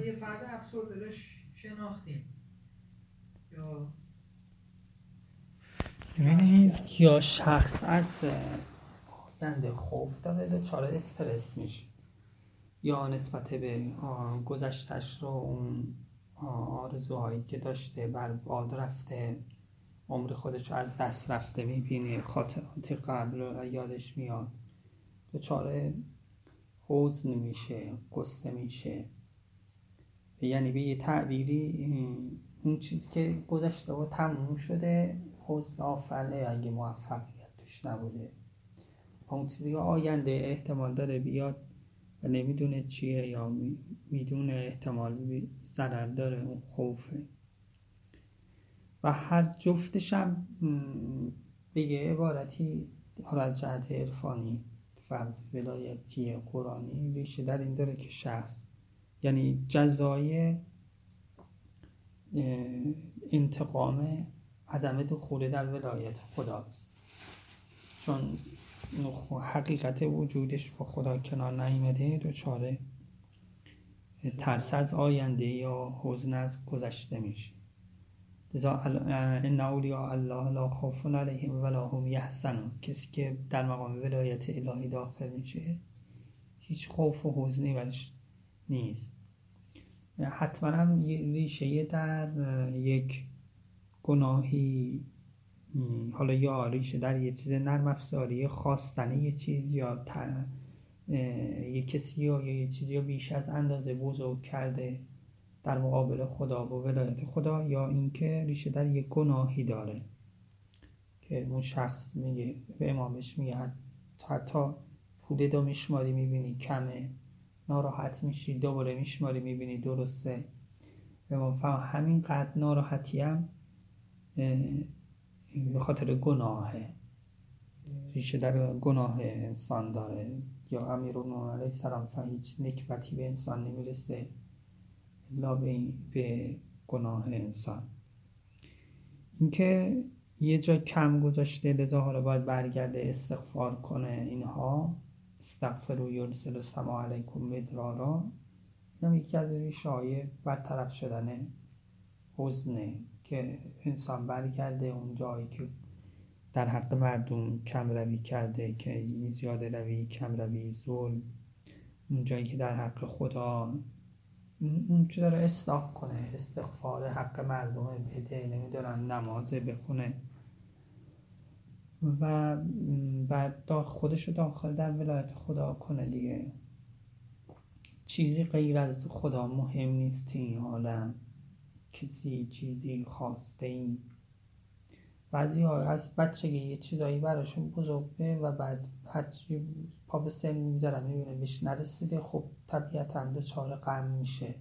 حالا یه فرد افسرده رو شناختیم. یا ببینید یا شخص از آینده خوف داره دچار استرس میشه. یا نسبت به گذشتش رو اون آرزوهایی که داشته بر باد رفته عمر خودش از دست رفته می‌بینه خاطرات قبل رو یادش میاد. دچار حوز نمیشه قصه میشه. یعنی به یه تعبیری اون چیزی که گذشته و تموم شده حزن آفره اگه موفقیت توش نبوده. اون چیزی آینده احتمال داره بیاد و نمی‌دونه چیه یا می‌دونه احتمال ضرر داره اون خوفه و هر جفتش هم به یه عبارتی حالا جهت عرفانی و ولایتی قرآنی ریشه در این داره که شخص یعنی جزای انتقام عدم دخول در ولایت خداست. چون حقیقت وجودش با خدا کنار نیمده دوچاره ترس از آینده یا حزن از گذشته میشه. لذا ان اولیاء الله لا خوف علیهم ولا هم یحزنون. کسی که در مقام ولایت الهی داخل میشه هیچ خوف و حزنی برش نیست. حتما هم ریشه در یک گناهی حالا یا ریشه در یه چیز نرم افزاری خواستن یه چیز یا یه کسی یا یه چیزی یا بیش از اندازه بزرگ کرده در مقابل خدا و ولایت خدا یا اینکه ریشه در یک گناهی داره. که اون شخص میگه به امامش میگه حتی پوده دو میشماری می‌بینی کمه. ناراحت میشی دوباره میشماری می‌بینی درسته. به امام همین قد ناراحتی هم به خاطر گناهه ریشه در گناه انسان داره. یا امیر علیه السلام هیچ نکبتی به انسان نمی‌رسه الا به گناه انسان. اینکه یه جا کم گذاشته لذا حالا باید برگرده استغفار کنه اینها استغفر و یرسل سما علیکم مدرارا. اینم یکی از ریشه های برطرف شدن حزنه که انسان برگرده اون جایی که در حق مردم کم روی کرده که زیاده روی کم روی ظلم. اون جایی که در حق خدا اون چی داره اصلاح کنه استغفار حق مردم بده نمی‌دونم نمازه بخونه. و بعد خودش رو داخل در ولایت خدا کنه دیگه. چیزی غیر از خدا مهم نیست این عالم. کسی چیزی خواسته ای. بعضی ها از بچگی یه چیزایی براشون بزرگه و بعد هرچی پا به سن می‌ذارم می‌بینه بهش نرسیده خب طبیعتا چاره غم میشه.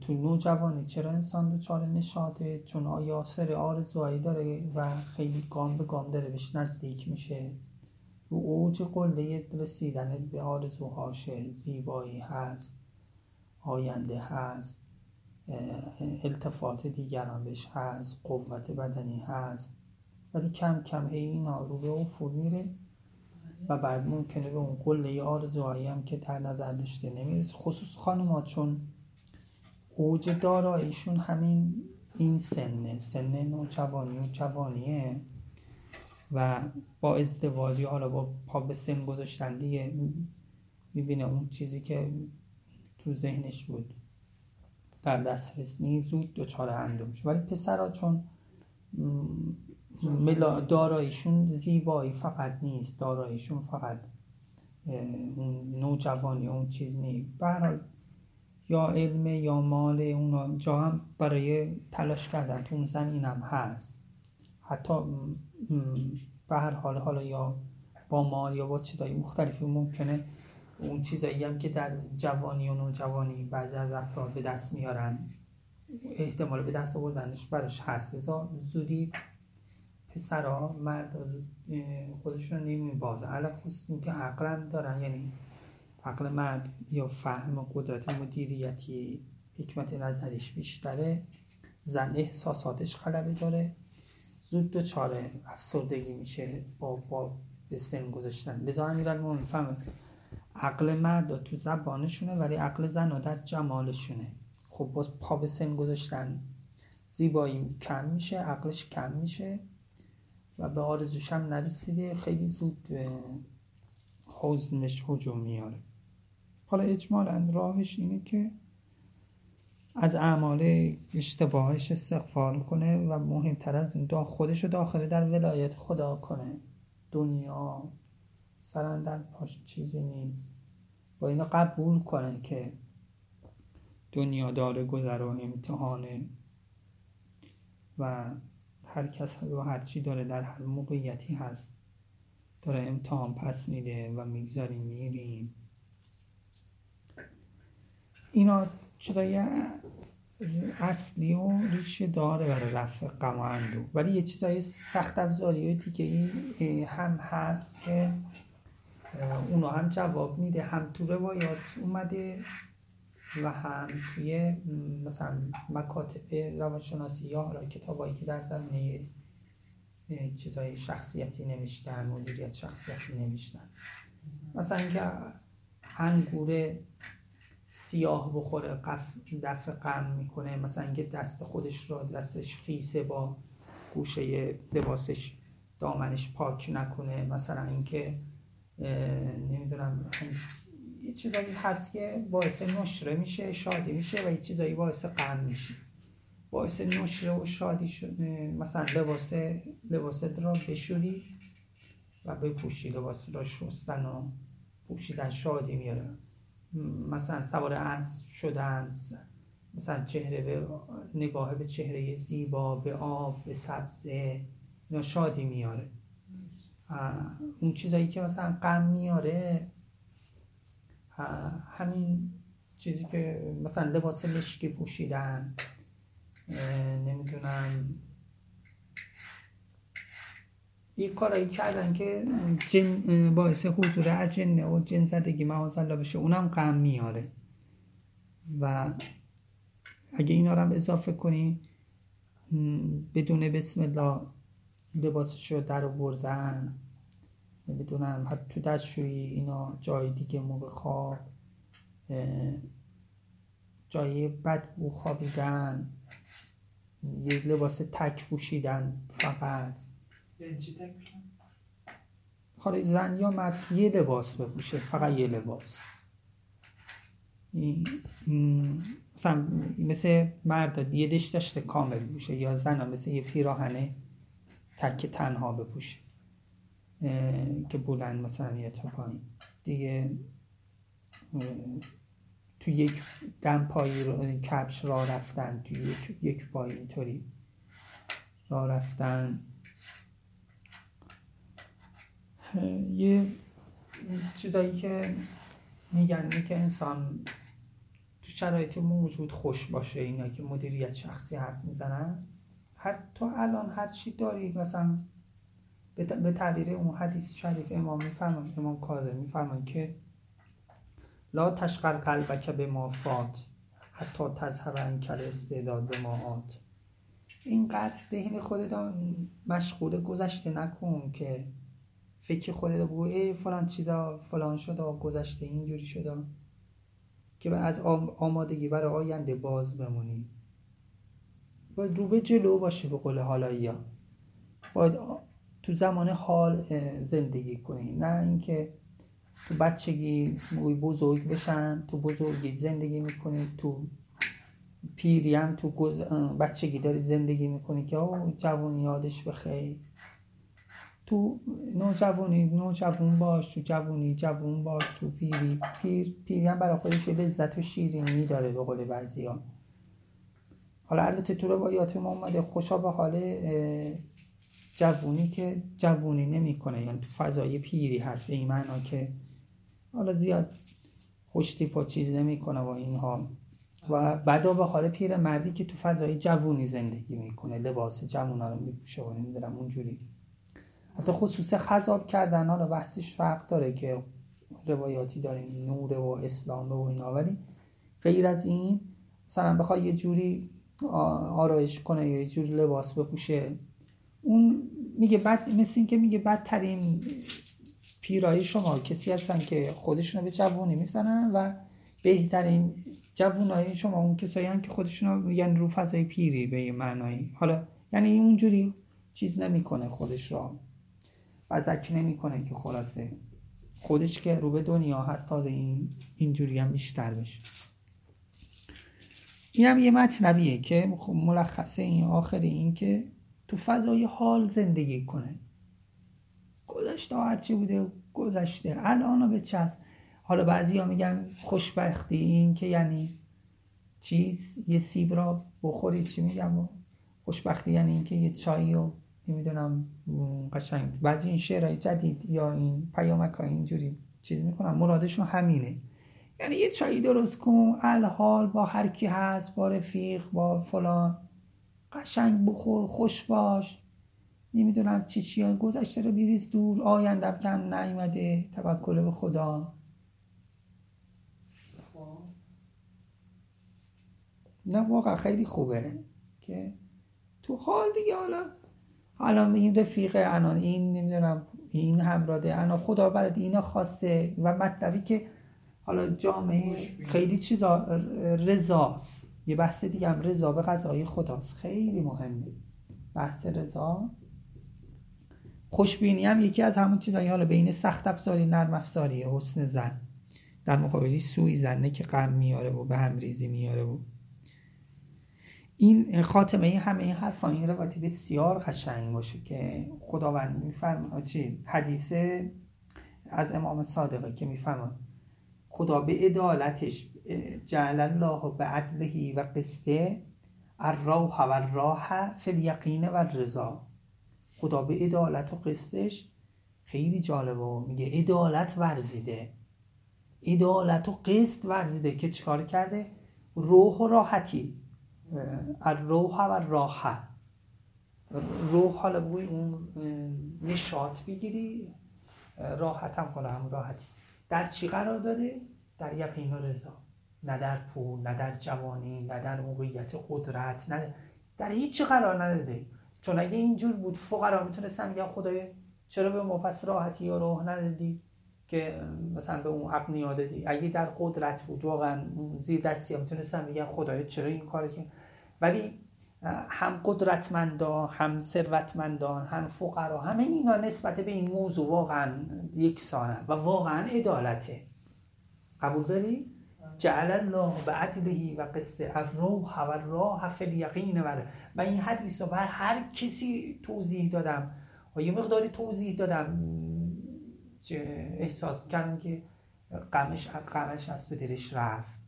تو نوجوانی چرا انسان چاره نشاده چون آیا سر آرزوهایی داره و خیلی گام به گام داره بهش نزدیک میشه؟ رو اوج قله رسیدن به آرزوهاشه زیبایی هست آینده هست التفات دیگران بهش هست قوت بدنی هست. ولی کم کم هی اینا رو به افول میره و بعد ممکنه به اون قله آرزوهایی هم که در نظر داشته نمی‌رسه. خصوص خانوما چون اوج داراییشون همین این سنه. سن نوجوانی و جوانیه. و با ازدواجی حالا با پا به سن گذاشتن دیگه می‌بینه اون چیزی که تو ذهنش بود. در دسترس نیست زود دچار اندوه میشه. ولی پسرها چون داراییشون زیبایی فقط نیست. داراییشون فقط نوجوانی اون چیز نیست. برای یا علم یا مال اونا جا هم برای تلاش کردن تو اون هم هست. حتی به هر حال حالا یا با مال یا با چیزایی مختلفی ممکنه اون چیزایی هم که در جوانی و نوجوانی بعضی از افراد به دست میارن احتمال به دست آوردنش براش هست. ازا زودی پسرها مرد خودشون نمی بازه خصوص که عقل دارن یعنی عقل مرد یا فهم قدرت مدیریتی حکمت نظریش بیشتره زن احساساتش غلبه داره زود دچار افسردگی میشه با, با به سن گذاشتن. لذا امیرالمومنین فهم عقل مرد تو زبانشونه ولی عقل زن در جمالشونه. خب باز پا به سن گذاشتن زیبایی کم میشه عقلش کم میشه و به آرزوش هم نرسیده. خیلی زود حزنش حجوم میاره. حالا اجمالا راهش اینه که از اعمال اشتباهش استغفار کنه و مهمتر از این خودش رو داخل در ولایت خدا کنه. دنیا سرن در پاش چیزی نیست. با اینو قبول کنه که دنیا داره گذر و امتحانه و هر کس و هر چی داره در هر موقعیتی هست. داره امتحان پس میده و می‌گذاریم میریم. اینا چرای اصلی و ریشه داره برای رفع غم و ولی یه چیزای سخت افزاری دیگه ای هم هست که اونو هم جواب میده هم تو روایات اومده و هم توی مثلا مکاتب روانشناسی یا حالا کتابایی که در زمینه چیزای شخصیتی نوشتن مدیریت شخصیتی نوشتن. مثلا اینکه انگور سیاه بخوره قف دفع غم می‌کنه. مثلا اینکه دست خودش را دستش خیسه با گوشه لباسش دامنش پاک نکنه. مثلا اینکه نمی‌دونم یه چیزایی هست که باعث نشره میشه شادی میشه و یه چیزایی باعث غم میشه. باعث نشره و شادی شد مثلا لباس لباست را بشوری و بپوشی لباس را شستن و پوشیدن شادی میاره. مثلا سوار اسب شدن مثلا چهره به نگاه به چهره زیبا به آب به سبزه اینا شادی میاره. اون چیزایی که مثلا غم میاره همین چیزی که مثلا لباس مشکی پوشیدن نمی‌دونم یه کارایی کردن که جن باعث حضور اجنه و جن زدگی معاذ بشه اونم غم میاره. و اگه اینا رو هم اضافه کنی بدون بسم الله لباسش رو در آوردن نمی‌دونم حتی تو دستشویی اینا جای دیگه موقع خواب جای بو خوابیدن یه لباس تک پوشیدن فقط. خارج زن یا مرد یه لباس بپوشه فقط یه لباس. مثلا مثل مرد یه دش داشته کامل بوشه یا زن مثل یه پیراهنه تک تنها بپوشه که بلند مثلا یه تا دیگه تو یک دم پایی رو کپش را رفتن تو یک, یک پای اینطوری را رفتن. یه چیزایی که میگن که انسان تو شرایط موجود خوش باشه اینا که مدیریت شخصی حرف می‌زنن هر تو الان هر چی داری مثلا به تعبیر اون حدیث شریف امام میفرمان امام کاظم میفرمان که لا تشغل قلبک به ما فات حتی تذهب کل استعداد به ماهات اینقدر ذهن خودت مشغول گذشته نکن که فکر خودت بگو فلان چیزا فلان شده گذشته اینجوری شده. که از آمادگی برای آینده باز بمونی. باید رو به جلو باشه به قول حالایی ها. باید تو زمان حال زندگی کنی. نه اینکه تو بچگی بزرگ بشن تو بزرگی زندگی می‌کنی تو پیری هم تو بچگی داری زندگی می‌کنی که او جوانی یادش بخیر. تو نوجوانی نوجوان باش تو جوانی جوون باش تو پیری پیر پیری هم برای خودش لذت و شیرینی داره به قول بعضی ها حالا البته تو روایات ما اومده خوشا به حال جوونی که جوونی نمی‌کنه. یعنی تو فضای پیری هست به این معنا که حالا زیاد خوشتی پا چیز نمی‌کنه و اینها. و بعدا به حال پیر مردی که تو فضای جوونی زندگی می‌کنه لباس جوونا رو میپوشه و نمی‌دونم اونجوری. حتی خصوص خذاب کردن حالا بحثش فرق داره که روایاتی داریم نور و اسلام و اینا. ولی غیر از این مثلا بخواد یه جوری آرایش کنه یا یه جوری لباس بپوشه اون میگه بد مثل این که میگه بدترین پیرای شما کسی هستن که خودشون به جوونی می‌زنن و بهترین جوونای شما اون کسایی هم که خودشون یعنی رو فضای پیری به یه معنایی. حالا یعنی اونجوری چیز نمی‌کنه خودش را. بزک نمی‌کنه که خلاصه. خودش که رو به دنیا هست تازه این اینجوری هم بیشتر بشه. این هم یه مطلبیه که ملخصه این آخر این که تو فضای حال زندگی کنه. گذشته هرچی بوده گذشته. الان به چست حالا بعضی ها میگن خوشبختی این که یعنی چیز یه سیب را بخوری چی میگم؟ خوشبختی یعنی اینکه یه چایی رو نمی‌دونم قشنگ. بعضی این شعرهای جدید یا این پیامک ها اینجوری چیز می‌کنم مرادشون همینه. یعنی یه چایی درست کن الحال با هر کی هست با رفیق با فلان. قشنگ بخور خوش باش. نمی‌دونم چی چی گذشته رو بیریز دور. آیندم کم نیومده. توکل به خدا. نه واقعا خیلی خوبه که تو حال دیگه حالا حالا این رفیق انان این نمی‌دونم این همراده انا خدا برد اینا خواسته و مطلبی که حالا جامعه خیلی چیزا رضاست. یه بحث دیگه هم رضا به قضای خداست. خیلی مهمه. بحث رضا. خوشبینی هم یکی از همون چیزایی حالا بین سخت افزاری نرم افزاری حسن زن. در مقابلی سوی زنه که غم میاره و به هم ریزی میاره و این خاتمه همه این حرفان این روایتی بسیار قشنگ باشه که خداوند میفرما چی حدیث از امام صادقه که میفرما خدا به عدالتش جعل الله به عدلهی و قسطه الروح و الراحه فی و الرضا. خدا به عدالت و قسطش خیلی جالبه. میگه عدالت ورزیده. عدالت و قسط ورزیده. که چکار کرده؟ روح و راحتی. الروح و راحه روح حالا بگوی اون نشاط بگیری راحت هم کنه هم راحتی. در چی قرار داده؟ در یقین و رضا. نه در پول نه در جوانی نه در موقعیت قدرت نه در هیچ قرار نداده. چون اگه اینجور بود فقرا می‌تونستن میگن خدای چرا به ما پس راحتی یا روح ندادی؟ که مثلا به اون اقنیا دادی اگه در قدرت بود واقعا زیر دستی هم می‌تونستن میگن خدای چرا این کاری که؟ ولی هم قدرتمندان هم ثروتمندان هم فقرا همه اینا نسبت به این موضوع واقعا یکسانن و واقعا عدالته. قبول داری؟ جعل الله به عدلهی و قسط الروح و راه فی الیقین. و این حدیث رو بر هر کسی توضیح دادم. و یه مقداری توضیح دادم. احساس کردم که قمش قمش از تو دلش رفت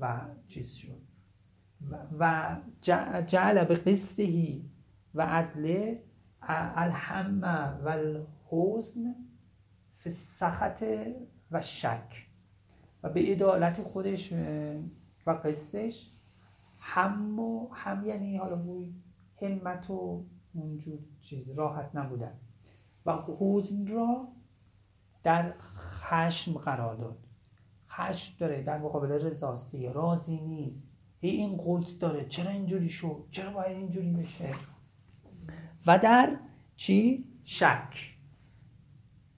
و چیز شد. و جعل به قسطهی و عدله الهم و الحزن فی سخط و شک. و به عدالت خودش و قسطش هم و هم یعنی حالا بوی همت و اونجور چیز راحت نبودن. و حزن را در خشم قرار داد. خشم داره در مقابل رضاستی راضی نیست. هی این قلت داره. چرا اینجوری شد؟ چرا باید اینجوری بشه؟ و در چی؟ شک.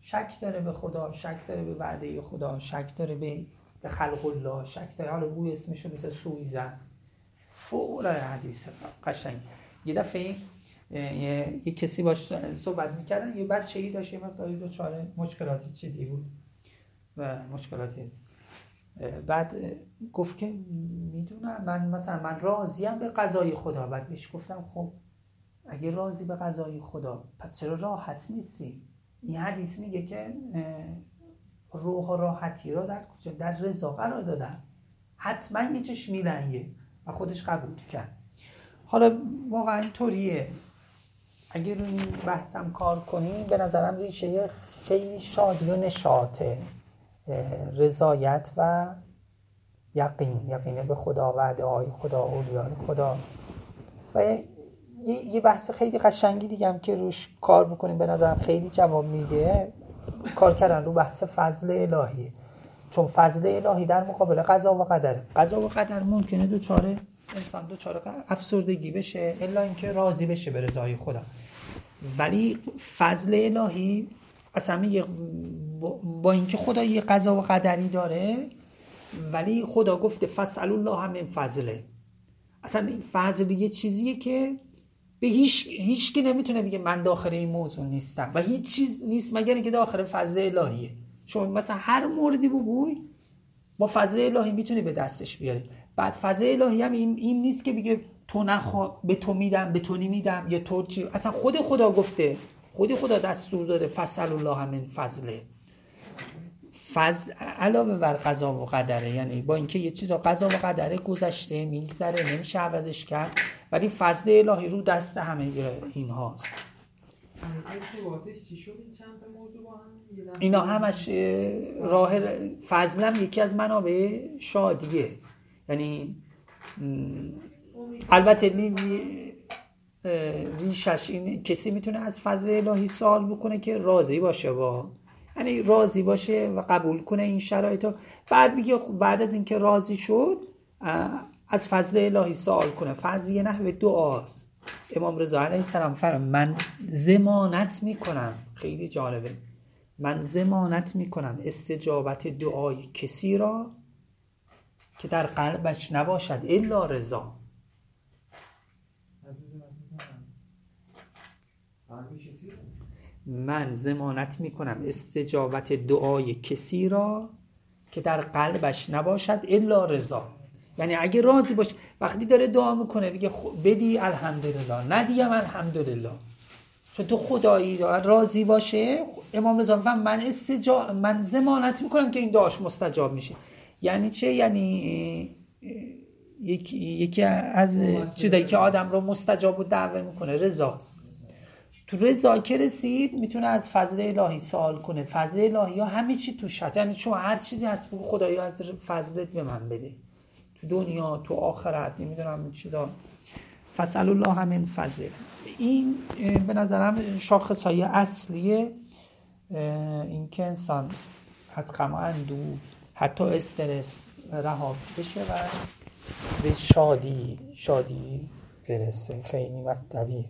شک داره به خدا شک داره به وعده خدا شک داره به به خلق الله شک داره. حالا بوی اسمشو مثل سویزن فوق حدیث قشنگ. یه دفعه یه کسی باش صحبت می‌کردن. یه بچه ای داشت یه مقداری دو چاره مشکلاتی چیزی بود و مشکلاتی. بعد گفت که می‌دونم من مثلا من راضیم به قضای خدا. بعد بهش گفتم خب اگه راضی به قضای خدا پس چرا راحت نیستی؟ این حدیث میگه که روح و راحتی را در کجا در رضا قرار دادن. حتما یه چش میلنگه و خودش قبول کرد. حالا واقعا اینطوریه. اگه روی بحثم کار کنی به نظرم ریشه خیلی شادی و نشاطه رضایت و یقین. یقین به خدا وعده های خدا اولیای خدا. و یه بحث خیلی قشنگی دیگه هم که روش کار می‌کنیم به نظرم خیلی جواب میده. کار کردن رو بحث فضل الهی. چون فضل الهی در مقابل قضا و قدر. قضا و قدر ممکنه دو چاره انسان دو چاره افسردگی بشه الا اینکه راضی بشه به رضای خدا ولی فضل الهی اصلا با اینکه خدا یه قضا و قدری داره ولی خدا گفته فصل الله هم این فضله. اصلا این فضل یه چیزیه که به هیچ هیچ که نمی‌تونه بگه من داخل این موضوع نیستم. و هیچ چیز نیست مگر اینکه داخل فضل الهیه. شما مثلا هر موردی بگوی با فضل الهی می‌تونی به دستش بیاری. بعد فضل الهی هم این, این نیست که بگه تو نخوا به تو میدم به تو نمیدم یا تو چی. اصلا خود خدا گفته. خود خدا دستور داده. فصل الله همین فضله. فضل علاوه بر قضا و قدره. یعنی با اینکه یه چیزا قضا و قدره گذشته میگذره نمیشه عوضش کرد. ولی فضل الهی رو دست همه این هاست اینا همش راه فضلم یکی از منابع شادیه. یعنی البته ریشش این کسی می‌تونه از فضل الهی سوال بکنه که راضی باشه با. یعنی راضی باشه و قبول کنه این شرایط بعد میگه خب بعد از اینکه راضی شد از فضل الهی سوال کنه. فضل یه نحوه دعاست. امام رضا علیه السلام فرم من زمانت می‌کنم. خیلی جالبه. من زمانت می‌کنم استجابت دعای کسی را که در قلبش نباشد الا رضا. من زمانت می‌کنم استجابت دعای کسی را که در قلبش نباشد الا رضا. یعنی اگه راضی باشه وقتی داره دعا می‌کنه بگه بدی الحمدلله ندیم الحمدلله. چون تو خدایی راضی باشه امام رضا من استجاب من زمانت می‌کنم که این دعاش مستجاب میشه. یعنی چه؟ یعنی یکی, یکی از چیزایی که آدم رو مستجاب و دعوه می‌کنه رضاست تو رضا که رسید می‌تونه از فضل الهی سوال کنه. فضل الهی ها همه چی توش هست. یعنی شما هر چیزی هست بگو خدایی از فضلت به من بده. تو دنیا تو آخرت نمی‌دونم چی دار فصل الله همین فضل این به نظرم شاخص های اصلی این که انسان از غم اندو حتی استرس رها بشه و به شادی شادی برسه. خیلی مطلبیه.